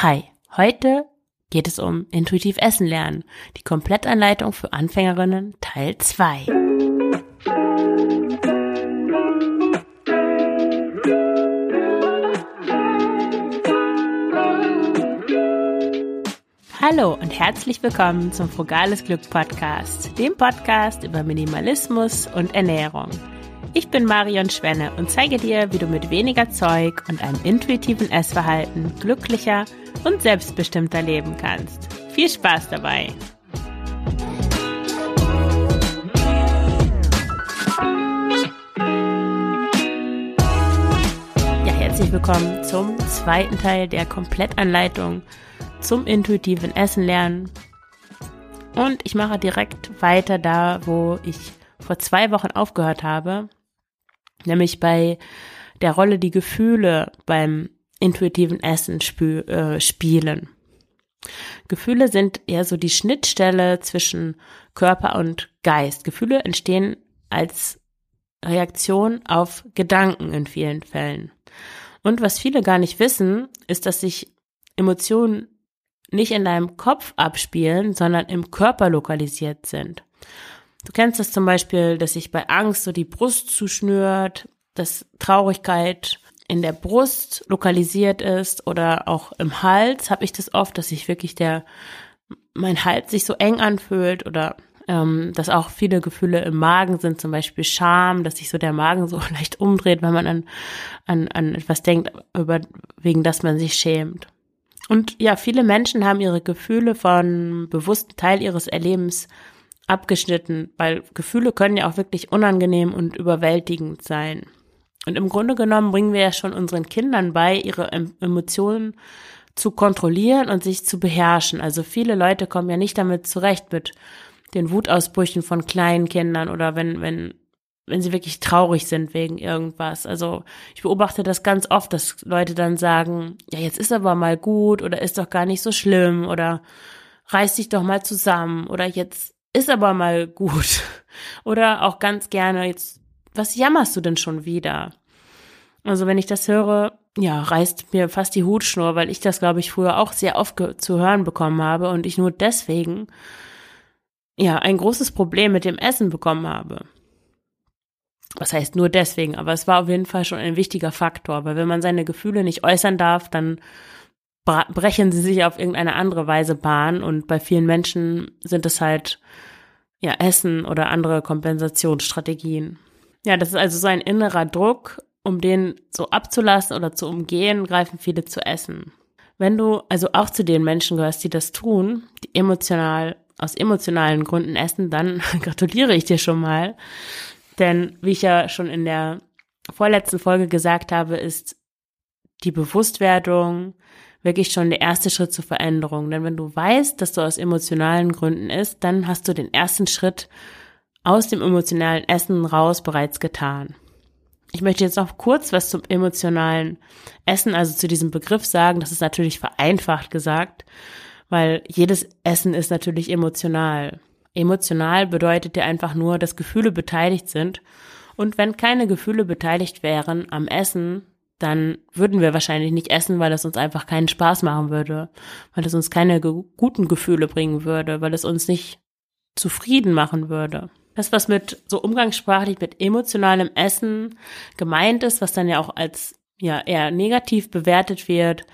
Hi, heute geht es um intuitiv Essen lernen, die Komplettanleitung für Anfängerinnen Teil 2. Hallo und herzlich willkommen zum Frugales Glück Podcast, dem Podcast über Minimalismus und Ernährung. Ich bin Marion Schwenne und zeige dir, wie du mit weniger Zeug und einem intuitiven Essverhalten glücklicher und selbstbestimmter leben kannst. Viel Spaß dabei! Ja, herzlich willkommen zum zweiten Teil der Komplettanleitung zum intuitiven Essen lernen. Und ich mache direkt weiter da, wo ich vor zwei Wochen aufgehört habe nämlich bei der Rolle die Gefühle beim intuitiven Essen spü äh, spielen. Gefühle sind eher so die Schnittstelle zwischen Körper und Geist. Gefühle entstehen als Reaktion auf Gedanken in vielen Fällen. Und was viele gar nicht wissen, ist, dass sich Emotionen nicht in deinem Kopf abspielen, sondern im Körper lokalisiert sind. Du kennst es zum Beispiel, dass sich bei Angst so die Brust zuschnürt, dass Traurigkeit in der Brust lokalisiert ist oder auch im Hals habe ich das oft, dass sich wirklich der mein Hals sich so eng anfühlt oder ähm, dass auch viele Gefühle im Magen sind, zum Beispiel Scham, dass sich so der Magen so leicht umdreht, wenn man an, an, an etwas denkt, über, wegen das man sich schämt. Und ja, viele Menschen haben ihre Gefühle von bewussten Teil ihres Erlebens abgeschnitten, weil Gefühle können ja auch wirklich unangenehm und überwältigend sein. Und im Grunde genommen bringen wir ja schon unseren Kindern bei, ihre Emotionen zu kontrollieren und sich zu beherrschen. Also viele Leute kommen ja nicht damit zurecht mit den Wutausbrüchen von kleinen Kindern oder wenn, wenn, wenn sie wirklich traurig sind wegen irgendwas. Also ich beobachte das ganz oft, dass Leute dann sagen, ja, jetzt ist aber mal gut oder ist doch gar nicht so schlimm oder reiß dich doch mal zusammen oder jetzt ist aber mal gut. Oder auch ganz gerne, jetzt, was jammerst du denn schon wieder? Also wenn ich das höre, ja, reißt mir fast die Hutschnur, weil ich das, glaube ich, früher auch sehr oft zu hören bekommen habe und ich nur deswegen, ja, ein großes Problem mit dem Essen bekommen habe. Was heißt nur deswegen, aber es war auf jeden Fall schon ein wichtiger Faktor, weil wenn man seine Gefühle nicht äußern darf, dann brechen sie sich auf irgendeine andere Weise Bahn und bei vielen Menschen sind es halt ja Essen oder andere Kompensationsstrategien. Ja, das ist also so ein innerer Druck, um den so abzulassen oder zu umgehen, greifen viele zu Essen. Wenn du also auch zu den Menschen gehörst, die das tun, die emotional aus emotionalen Gründen essen, dann gratuliere ich dir schon mal. Denn wie ich ja schon in der vorletzten Folge gesagt habe, ist die Bewusstwerdung wirklich schon der erste Schritt zur Veränderung. Denn wenn du weißt, dass du aus emotionalen Gründen isst, dann hast du den ersten Schritt aus dem emotionalen Essen raus bereits getan. Ich möchte jetzt noch kurz was zum emotionalen Essen, also zu diesem Begriff sagen. Das ist natürlich vereinfacht gesagt, weil jedes Essen ist natürlich emotional. Emotional bedeutet ja einfach nur, dass Gefühle beteiligt sind. Und wenn keine Gefühle beteiligt wären am Essen, dann würden wir wahrscheinlich nicht essen, weil es uns einfach keinen Spaß machen würde, weil es uns keine ge guten Gefühle bringen würde, weil es uns nicht zufrieden machen würde. Das, was mit so umgangssprachlich mit emotionalem Essen gemeint ist, was dann ja auch als ja eher negativ bewertet wird,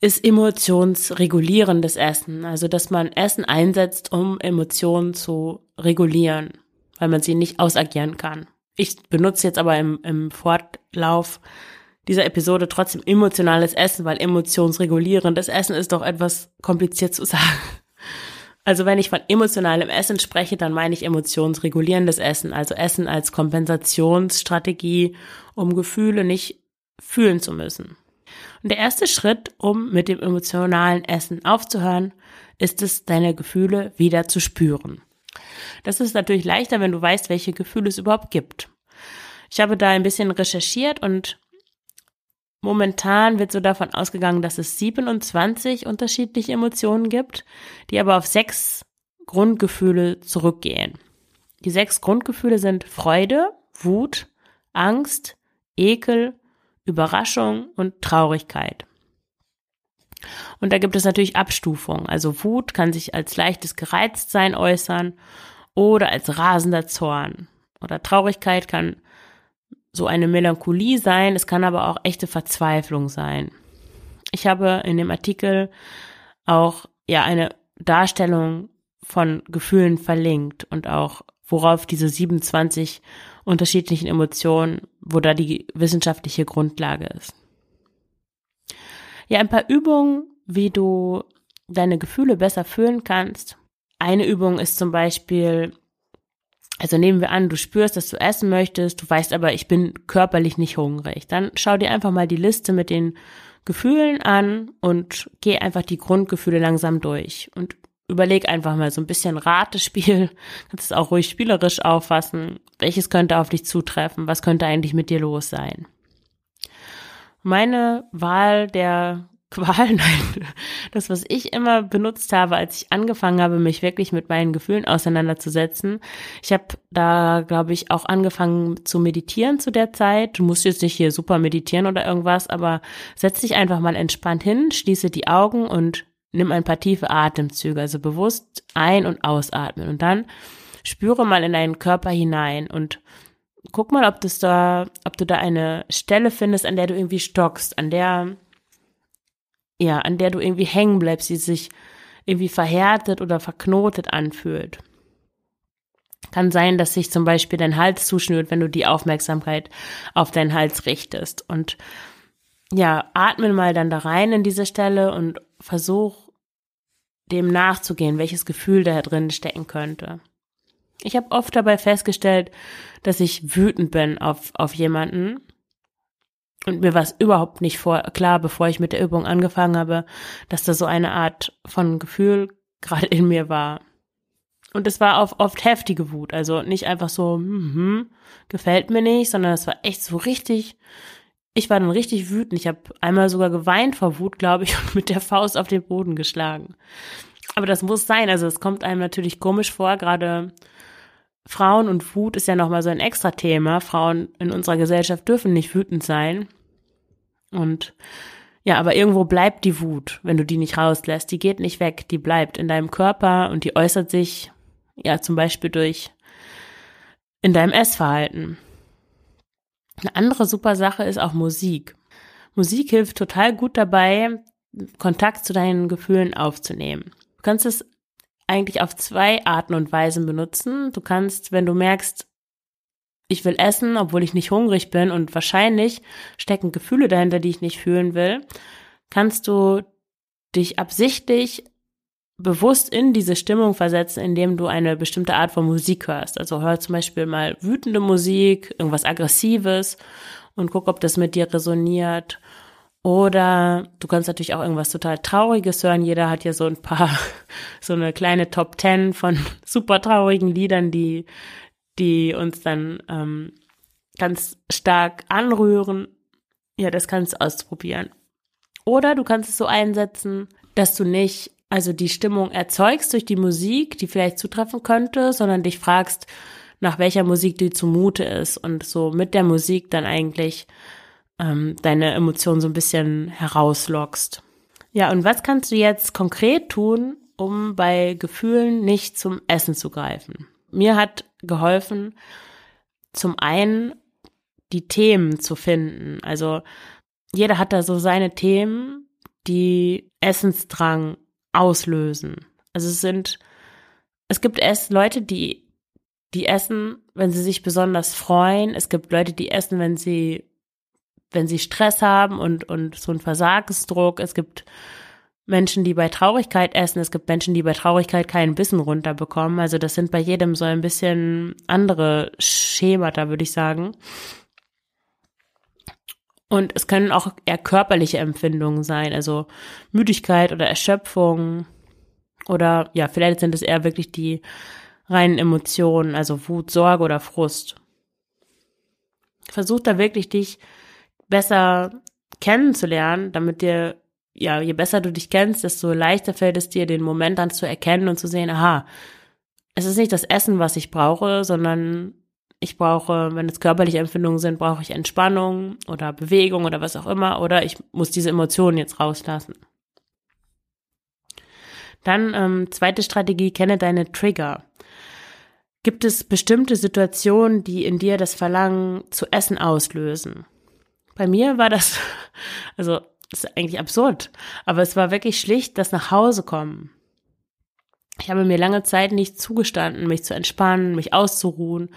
ist emotionsregulierendes Essen. Also, dass man Essen einsetzt, um Emotionen zu regulieren, weil man sie nicht ausagieren kann. Ich benutze jetzt aber im, im Fortlauf dieser Episode trotzdem emotionales Essen, weil emotionsregulierendes Essen ist doch etwas kompliziert zu sagen. Also wenn ich von emotionalem Essen spreche, dann meine ich emotionsregulierendes Essen, also Essen als Kompensationsstrategie, um Gefühle nicht fühlen zu müssen. Und der erste Schritt, um mit dem emotionalen Essen aufzuhören, ist es, deine Gefühle wieder zu spüren. Das ist natürlich leichter, wenn du weißt, welche Gefühle es überhaupt gibt. Ich habe da ein bisschen recherchiert und Momentan wird so davon ausgegangen, dass es 27 unterschiedliche Emotionen gibt, die aber auf sechs Grundgefühle zurückgehen. Die sechs Grundgefühle sind Freude, Wut, Angst, Ekel, Überraschung und Traurigkeit. Und da gibt es natürlich Abstufungen. Also Wut kann sich als leichtes Gereiztsein äußern oder als rasender Zorn. Oder Traurigkeit kann so eine Melancholie sein, es kann aber auch echte Verzweiflung sein. Ich habe in dem Artikel auch ja eine Darstellung von Gefühlen verlinkt und auch worauf diese 27 unterschiedlichen Emotionen, wo da die wissenschaftliche Grundlage ist. Ja, ein paar Übungen, wie du deine Gefühle besser fühlen kannst. Eine Übung ist zum Beispiel, also nehmen wir an, du spürst, dass du essen möchtest, du weißt aber, ich bin körperlich nicht hungrig. Dann schau dir einfach mal die Liste mit den Gefühlen an und geh einfach die Grundgefühle langsam durch und überleg einfach mal so ein bisschen Ratespiel, kannst es auch ruhig spielerisch auffassen, welches könnte auf dich zutreffen, was könnte eigentlich mit dir los sein. Meine Wahl der Qual, nein, das, was ich immer benutzt habe, als ich angefangen habe, mich wirklich mit meinen Gefühlen auseinanderzusetzen. Ich habe da, glaube ich, auch angefangen zu meditieren zu der Zeit. Du musst jetzt nicht hier super meditieren oder irgendwas, aber setz dich einfach mal entspannt hin, schließe die Augen und nimm ein paar tiefe Atemzüge, also bewusst ein- und ausatmen und dann spüre mal in deinen Körper hinein und guck mal, ob das da, ob du da eine Stelle findest, an der du irgendwie stockst, an der ja, an der du irgendwie hängen bleibst, die sich irgendwie verhärtet oder verknotet anfühlt. Kann sein, dass sich zum Beispiel dein Hals zuschnürt, wenn du die Aufmerksamkeit auf deinen Hals richtest. Und ja, atme mal dann da rein in diese Stelle und versuch dem nachzugehen, welches Gefühl da drin stecken könnte. Ich habe oft dabei festgestellt, dass ich wütend bin auf, auf jemanden und mir war es überhaupt nicht vor, klar, bevor ich mit der Übung angefangen habe, dass da so eine Art von Gefühl gerade in mir war. Und es war auf oft heftige Wut, also nicht einfach so, hm, gefällt mir nicht, sondern es war echt so richtig, ich war dann richtig wütend. Ich habe einmal sogar geweint vor Wut, glaube ich, und mit der Faust auf den Boden geschlagen. Aber das muss sein, also es kommt einem natürlich komisch vor, gerade Frauen und Wut ist ja nochmal so ein extra Thema. Frauen in unserer Gesellschaft dürfen nicht wütend sein. Und ja, aber irgendwo bleibt die Wut, wenn du die nicht rauslässt. Die geht nicht weg, die bleibt in deinem Körper und die äußert sich ja zum Beispiel durch in deinem Essverhalten. Eine andere super Sache ist auch Musik. Musik hilft total gut dabei, Kontakt zu deinen Gefühlen aufzunehmen. Du kannst es eigentlich auf zwei Arten und Weisen benutzen. Du kannst, wenn du merkst, ich will essen, obwohl ich nicht hungrig bin und wahrscheinlich stecken Gefühle dahinter, die ich nicht fühlen will, kannst du dich absichtlich bewusst in diese Stimmung versetzen, indem du eine bestimmte Art von Musik hörst. Also hör zum Beispiel mal wütende Musik, irgendwas Aggressives und guck, ob das mit dir resoniert. Oder du kannst natürlich auch irgendwas total Trauriges hören. Jeder hat ja so ein paar, so eine kleine Top Ten von super traurigen Liedern, die, die uns dann ähm, ganz stark anrühren. Ja, das kannst du ausprobieren. Oder du kannst es so einsetzen, dass du nicht also die Stimmung erzeugst durch die Musik, die vielleicht zutreffen könnte, sondern dich fragst, nach welcher Musik dir zumute ist und so mit der Musik dann eigentlich ähm, deine Emotionen so ein bisschen herauslockst. Ja, und was kannst du jetzt konkret tun, um bei Gefühlen nicht zum Essen zu greifen? Mir hat geholfen, zum einen die Themen zu finden. Also jeder hat da so seine Themen, die Essensdrang auslösen. Also es sind, es gibt es Leute, die, die essen, wenn sie sich besonders freuen. Es gibt Leute, die essen, wenn sie wenn sie Stress haben und, und so einen Versagensdruck. Es gibt Menschen, die bei Traurigkeit essen. Es gibt Menschen, die bei Traurigkeit keinen Bissen runterbekommen. Also das sind bei jedem so ein bisschen andere Schemata, würde ich sagen. Und es können auch eher körperliche Empfindungen sein, also Müdigkeit oder Erschöpfung oder ja, vielleicht sind es eher wirklich die reinen Emotionen, also Wut, Sorge oder Frust. Versuch da wirklich dich besser kennenzulernen, damit dir, ja, je besser du dich kennst, desto leichter fällt es dir, den Moment dann zu erkennen und zu sehen, aha, es ist nicht das Essen, was ich brauche, sondern ich brauche, wenn es körperliche Empfindungen sind, brauche ich Entspannung oder Bewegung oder was auch immer, oder ich muss diese Emotionen jetzt rauslassen. Dann ähm, zweite Strategie, kenne deine Trigger. Gibt es bestimmte Situationen, die in dir das Verlangen zu essen auslösen? Bei mir war das, also ist eigentlich absurd, aber es war wirklich schlicht das nach Hause kommen. Ich habe mir lange Zeit nicht zugestanden, mich zu entspannen, mich auszuruhen.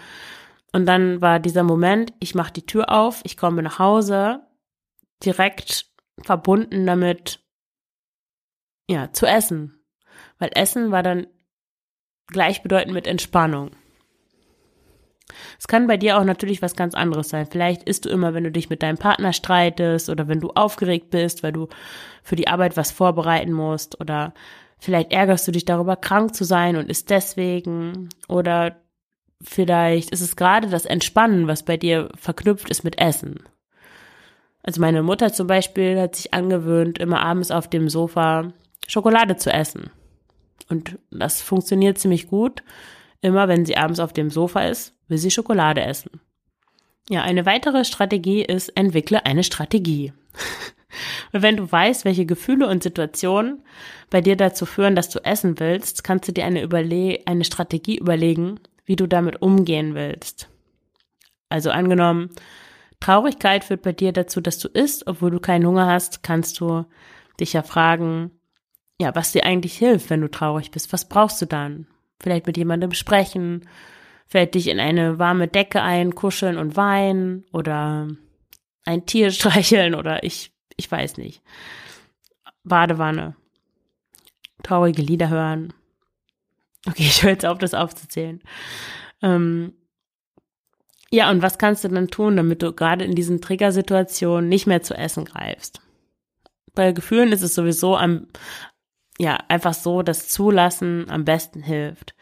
Und dann war dieser Moment, ich mache die Tür auf, ich komme nach Hause, direkt verbunden damit, ja, zu essen. Weil Essen war dann gleichbedeutend mit Entspannung. Es kann bei dir auch natürlich was ganz anderes sein. Vielleicht isst du immer, wenn du dich mit deinem Partner streitest oder wenn du aufgeregt bist, weil du für die Arbeit was vorbereiten musst oder vielleicht ärgerst du dich darüber, krank zu sein und isst deswegen oder vielleicht ist es gerade das Entspannen, was bei dir verknüpft ist mit Essen. Also meine Mutter zum Beispiel hat sich angewöhnt, immer abends auf dem Sofa Schokolade zu essen. Und das funktioniert ziemlich gut. Immer wenn sie abends auf dem Sofa ist, will sie Schokolade essen. Ja, eine weitere Strategie ist, entwickle eine Strategie. wenn du weißt, welche Gefühle und Situationen bei dir dazu führen, dass du essen willst, kannst du dir eine, Überle eine Strategie überlegen, wie du damit umgehen willst. Also angenommen, Traurigkeit führt bei dir dazu, dass du isst, obwohl du keinen Hunger hast, kannst du dich ja fragen, ja, was dir eigentlich hilft, wenn du traurig bist. Was brauchst du dann? Vielleicht mit jemandem sprechen, vielleicht dich in eine warme Decke einkuscheln und weinen oder ein Tier streicheln oder ich, ich weiß nicht. Badewanne. Traurige Lieder hören. Okay, ich höre jetzt auf, das aufzuzählen. Ähm, ja, und was kannst du dann tun, damit du gerade in diesen Triggersituationen nicht mehr zu essen greifst? Bei Gefühlen ist es sowieso am, ja, einfach so, dass Zulassen am besten hilft.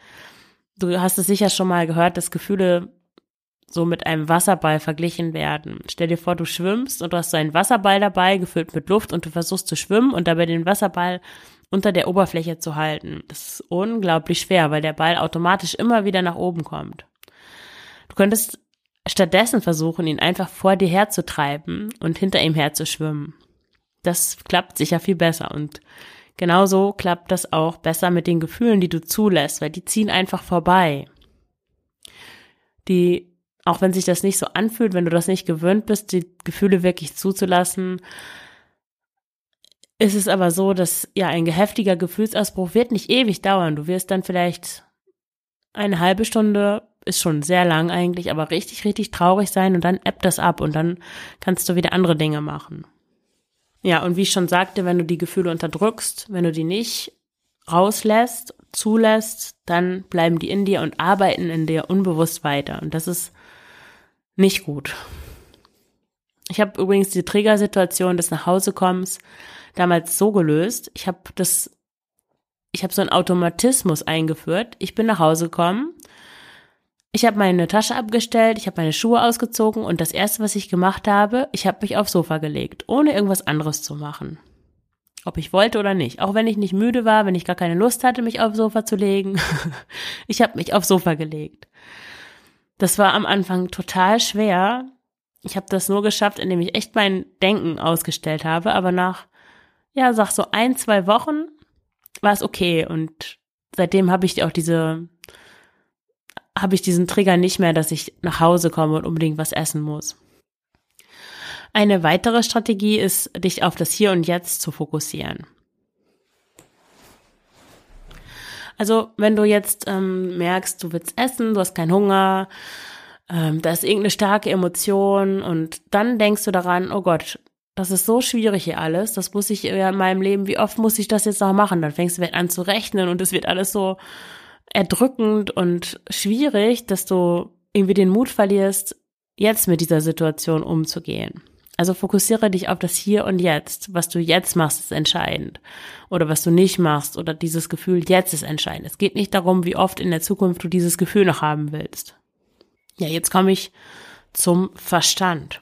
Du hast es sicher schon mal gehört, dass Gefühle so mit einem Wasserball verglichen werden. Stell dir vor, du schwimmst und du hast so einen Wasserball dabei, gefüllt mit Luft und du versuchst zu schwimmen und dabei den Wasserball unter der Oberfläche zu halten. Das ist unglaublich schwer, weil der Ball automatisch immer wieder nach oben kommt. Du könntest stattdessen versuchen, ihn einfach vor dir herzutreiben und hinter ihm herzuschwimmen. Das klappt sicher viel besser und genauso klappt das auch besser mit den Gefühlen, die du zulässt, weil die ziehen einfach vorbei. Die, auch wenn sich das nicht so anfühlt, wenn du das nicht gewöhnt bist, die Gefühle wirklich zuzulassen, ist es aber so, dass ja ein heftiger Gefühlsausbruch wird nicht ewig dauern. Du wirst dann vielleicht eine halbe Stunde ist schon sehr lang eigentlich, aber richtig, richtig traurig sein und dann ebbt das ab und dann kannst du wieder andere Dinge machen. Ja, und wie ich schon sagte, wenn du die Gefühle unterdrückst, wenn du die nicht rauslässt, zulässt, dann bleiben die in dir und arbeiten in dir unbewusst weiter. Und das ist nicht gut. Ich habe übrigens die Triggersituation des Nachhausekommens damals so gelöst. Ich habe das, ich habe so einen Automatismus eingeführt. Ich bin nach Hause gekommen, ich habe meine Tasche abgestellt, ich habe meine Schuhe ausgezogen und das erste, was ich gemacht habe, ich habe mich aufs Sofa gelegt, ohne irgendwas anderes zu machen. Ob ich wollte oder nicht. Auch wenn ich nicht müde war, wenn ich gar keine Lust hatte, mich aufs Sofa zu legen. ich habe mich aufs Sofa gelegt. Das war am Anfang total schwer. Ich habe das nur geschafft, indem ich echt mein Denken ausgestellt habe. Aber nach, ja, sag so ein, zwei Wochen war es okay. Und seitdem habe ich auch diese habe ich diesen Trigger nicht mehr, dass ich nach Hause komme und unbedingt was essen muss. Eine weitere Strategie ist, dich auf das Hier und Jetzt zu fokussieren. Also wenn du jetzt ähm, merkst, du willst essen, du hast keinen Hunger, ähm, da ist irgendeine starke Emotion und dann denkst du daran, oh Gott, das ist so schwierig hier alles, das muss ich ja in meinem Leben, wie oft muss ich das jetzt noch machen? Dann fängst du an zu rechnen und es wird alles so erdrückend und schwierig, dass du irgendwie den Mut verlierst, jetzt mit dieser Situation umzugehen. Also fokussiere dich auf das Hier und Jetzt. Was du jetzt machst, ist entscheidend. Oder was du nicht machst oder dieses Gefühl jetzt ist entscheidend. Es geht nicht darum, wie oft in der Zukunft du dieses Gefühl noch haben willst. Ja, jetzt komme ich zum Verstand.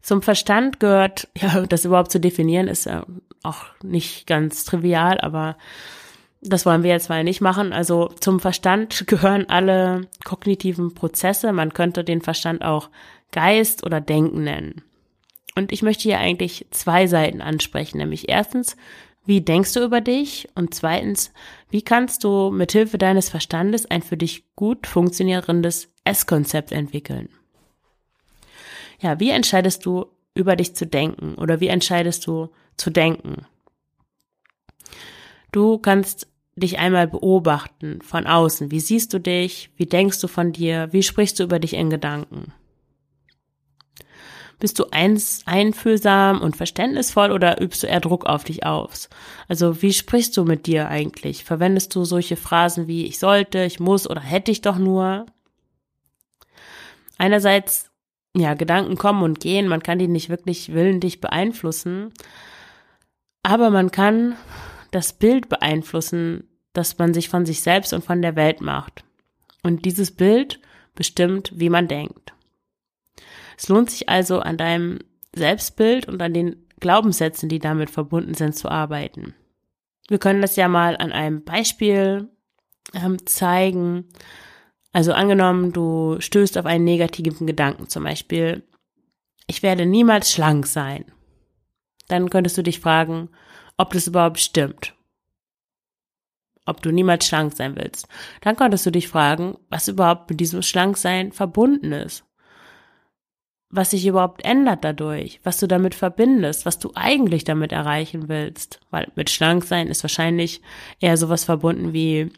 Zum Verstand gehört, ja, das überhaupt zu definieren, ist ja auch nicht ganz trivial, aber das wollen wir jetzt mal nicht machen. Also zum Verstand gehören alle kognitiven Prozesse. Man könnte den Verstand auch Geist oder Denken nennen. Und ich möchte hier eigentlich zwei Seiten ansprechen, nämlich erstens, wie denkst du über dich? Und zweitens, wie kannst du mithilfe deines Verstandes ein für dich gut funktionierendes Esskonzept entwickeln? Ja, wie entscheidest du über dich zu denken oder wie entscheidest du zu denken? Du kannst dich einmal beobachten von außen. Wie siehst du dich? Wie denkst du von dir? Wie sprichst du über dich in Gedanken? Bist du eins, einfühlsam und verständnisvoll oder übst du eher Druck auf dich aus? Also wie sprichst du mit dir eigentlich? Verwendest du solche Phrasen wie ich sollte, ich muss oder hätte ich doch nur? Einerseits, ja, Gedanken kommen und gehen, man kann die nicht wirklich willentlich beeinflussen, aber man kann das Bild beeinflussen, das man sich von sich selbst und von der Welt macht. Und dieses Bild bestimmt, wie man denkt. Es lohnt sich also an deinem Selbstbild und an den Glaubenssätzen, die damit verbunden sind, zu arbeiten. Wir können das ja mal an einem Beispiel ähm, zeigen. Also angenommen, du stößt auf einen negativen Gedanken, zum Beispiel, ich werde niemals schlank sein. Dann könntest du dich fragen, ob das überhaupt stimmt. Ob du niemals schlank sein willst. Dann könntest du dich fragen, was überhaupt mit diesem Schlanksein verbunden ist was sich überhaupt ändert dadurch, was du damit verbindest, was du eigentlich damit erreichen willst. Weil mit schlank sein ist wahrscheinlich eher sowas verbunden wie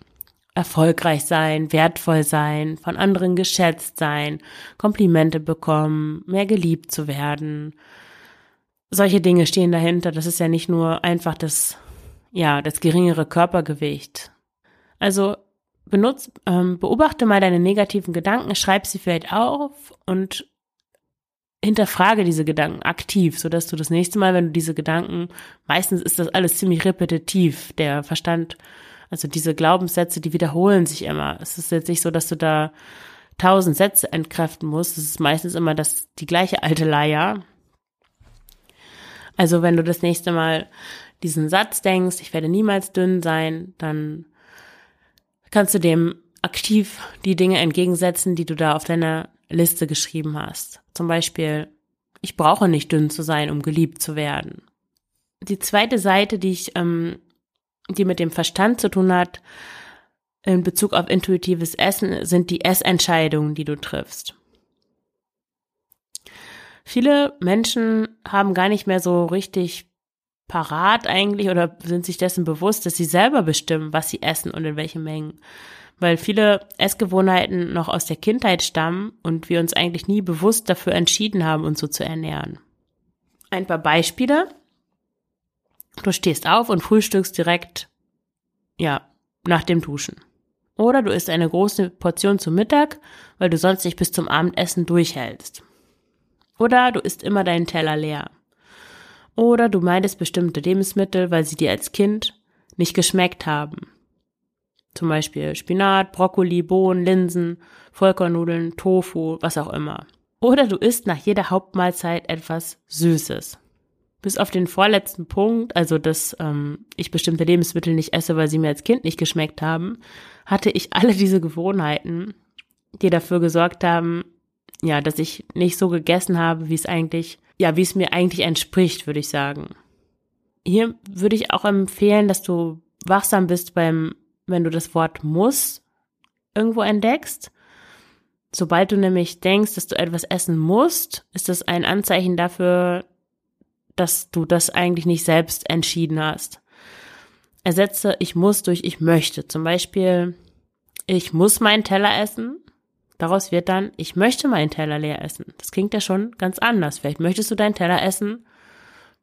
erfolgreich sein, wertvoll sein, von anderen geschätzt sein, Komplimente bekommen, mehr geliebt zu werden. Solche Dinge stehen dahinter. Das ist ja nicht nur einfach das, ja, das geringere Körpergewicht. Also benutz, ähm, beobachte mal deine negativen Gedanken, schreib sie vielleicht auf und hinterfrage diese Gedanken aktiv, so dass du das nächste Mal, wenn du diese Gedanken, meistens ist das alles ziemlich repetitiv, der Verstand, also diese Glaubenssätze, die wiederholen sich immer. Es ist jetzt nicht so, dass du da tausend Sätze entkräften musst. Es ist meistens immer das, die gleiche alte Leier. Also wenn du das nächste Mal diesen Satz denkst, ich werde niemals dünn sein, dann kannst du dem aktiv die Dinge entgegensetzen, die du da auf deiner Liste geschrieben hast. Zum Beispiel, ich brauche nicht dünn zu sein, um geliebt zu werden. Die zweite Seite, die ich, ähm, die mit dem Verstand zu tun hat, in Bezug auf intuitives Essen, sind die Essentscheidungen, die du triffst. Viele Menschen haben gar nicht mehr so richtig parat eigentlich oder sind sich dessen bewusst, dass sie selber bestimmen, was sie essen und in welchen Mengen weil viele Essgewohnheiten noch aus der Kindheit stammen und wir uns eigentlich nie bewusst dafür entschieden haben, uns so zu ernähren. Ein paar Beispiele. Du stehst auf und frühstückst direkt, ja, nach dem Duschen. Oder du isst eine große Portion zum Mittag, weil du sonst nicht bis zum Abendessen durchhältst. Oder du isst immer deinen Teller leer. Oder du meidest bestimmte Lebensmittel, weil sie dir als Kind nicht geschmeckt haben. Zum Beispiel Spinat, Brokkoli, Bohnen, Linsen, Vollkornnudeln, Tofu, was auch immer. Oder du isst nach jeder Hauptmahlzeit etwas Süßes. Bis auf den vorletzten Punkt, also dass ähm, ich bestimmte Lebensmittel nicht esse, weil sie mir als Kind nicht geschmeckt haben, hatte ich alle diese Gewohnheiten, die dafür gesorgt haben, ja, dass ich nicht so gegessen habe, wie es eigentlich, ja, wie es mir eigentlich entspricht, würde ich sagen. Hier würde ich auch empfehlen, dass du wachsam bist beim wenn du das Wort muss irgendwo entdeckst. Sobald du nämlich denkst, dass du etwas essen musst, ist das ein Anzeichen dafür, dass du das eigentlich nicht selbst entschieden hast. Ersetze ich muss durch ich möchte. Zum Beispiel, ich muss meinen Teller essen. Daraus wird dann, ich möchte meinen Teller leer essen. Das klingt ja schon ganz anders. Vielleicht möchtest du deinen Teller essen,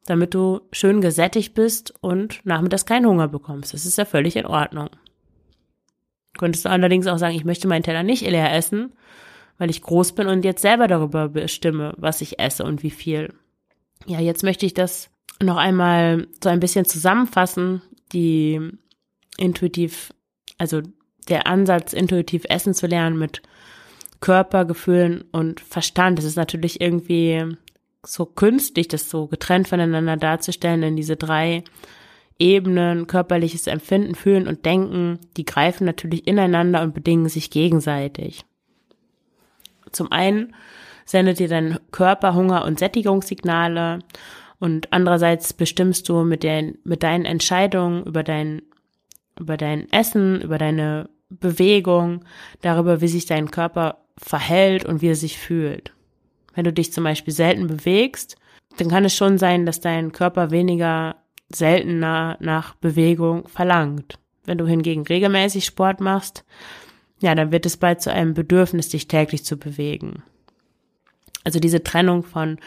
damit du schön gesättigt bist und nachmittags keinen Hunger bekommst. Das ist ja völlig in Ordnung. Könntest du allerdings auch sagen, ich möchte meinen Teller nicht leer essen, weil ich groß bin und jetzt selber darüber bestimme, was ich esse und wie viel. Ja, jetzt möchte ich das noch einmal so ein bisschen zusammenfassen, die intuitiv, also der Ansatz, intuitiv essen zu lernen mit Körper, Gefühlen und Verstand. Das ist natürlich irgendwie so künstlich, das so getrennt voneinander darzustellen in diese drei Ebenen, körperliches Empfinden, Fühlen und Denken, die greifen natürlich ineinander und bedingen sich gegenseitig. Zum einen sendet dir dein Körper Hunger- und Sättigungssignale Und andererseits bestimmst du mit, den, mit deinen Entscheidungen über dein, über dein Essen, über deine Bewegung, darüber, wie sich dein Körper verhält und wie er sich fühlt. Wenn du dich zum Beispiel selten bewegst, dann kann es schon sein, dass dein Körper weniger seltener nach Bewegung verlangt. Wenn du hingegen regelmäßig Sport machst, ja, dann wird es bald zu einem Bedürfnis, dich täglich zu bewegen. Also diese Trennung von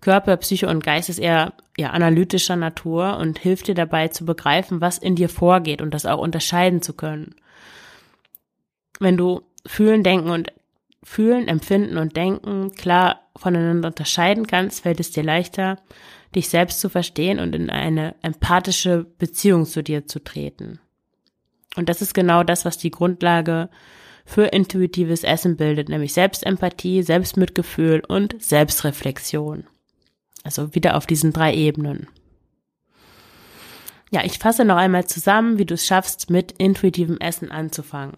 Körper, Psyche und Geist ist eher, eher analytischer Natur und hilft dir dabei zu begreifen, was in dir vorgeht und das auch unterscheiden zu können. Wenn du fühlen, denken und fühlen, empfinden und denken klar voneinander unterscheiden kannst, fällt es dir leichter, dich selbst zu verstehen und in eine empathische Beziehung zu dir zu treten. Und das ist genau das, was die Grundlage für intuitives Essen bildet, nämlich Selbstempathie, Selbstmitgefühl und Selbstreflexion. Also wieder auf diesen drei Ebenen. Ja, ich fasse noch einmal zusammen, wie du es schaffst, mit intuitivem Essen anzufangen.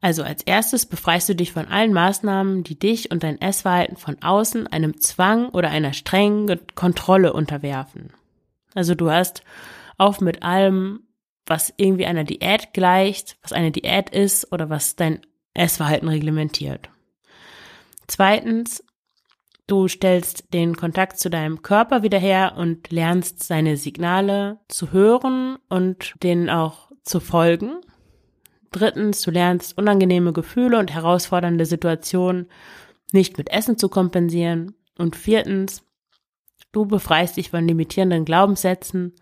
Also als erstes befreist du dich von allen Maßnahmen, die dich und dein Essverhalten von außen einem Zwang oder einer strengen Kontrolle unterwerfen. Also du hast auf mit allem, was irgendwie einer Diät gleicht, was eine Diät ist oder was dein Essverhalten reglementiert. Zweitens, du stellst den Kontakt zu deinem Körper wieder her und lernst seine Signale zu hören und denen auch zu folgen. Drittens, du lernst unangenehme Gefühle und herausfordernde Situationen nicht mit Essen zu kompensieren. Und viertens, du befreist dich von limitierenden Glaubenssätzen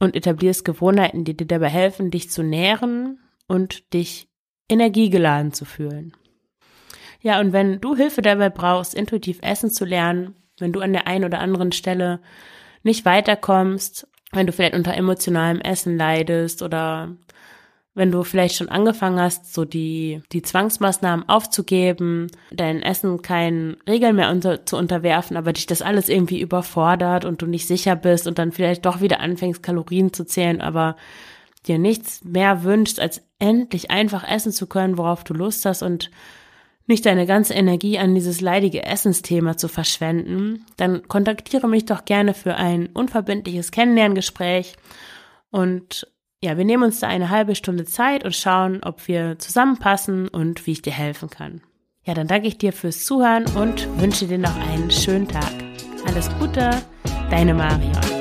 und etablierst Gewohnheiten, die dir dabei helfen, dich zu nähren und dich energiegeladen zu fühlen. Ja, und wenn du Hilfe dabei brauchst, intuitiv essen zu lernen, wenn du an der einen oder anderen Stelle nicht weiterkommst, wenn du vielleicht unter emotionalem Essen leidest oder wenn du vielleicht schon angefangen hast, so die, die Zwangsmaßnahmen aufzugeben, dein Essen keinen Regeln mehr unter, zu unterwerfen, aber dich das alles irgendwie überfordert und du nicht sicher bist und dann vielleicht doch wieder anfängst, Kalorien zu zählen, aber dir nichts mehr wünschst, als endlich einfach essen zu können, worauf du Lust hast und nicht deine ganze Energie an dieses leidige Essensthema zu verschwenden, dann kontaktiere mich doch gerne für ein unverbindliches Kennenlerngespräch und ja, wir nehmen uns da eine halbe Stunde Zeit und schauen, ob wir zusammenpassen und wie ich dir helfen kann. Ja, dann danke ich dir fürs Zuhören und wünsche dir noch einen schönen Tag. Alles Gute, deine Marion.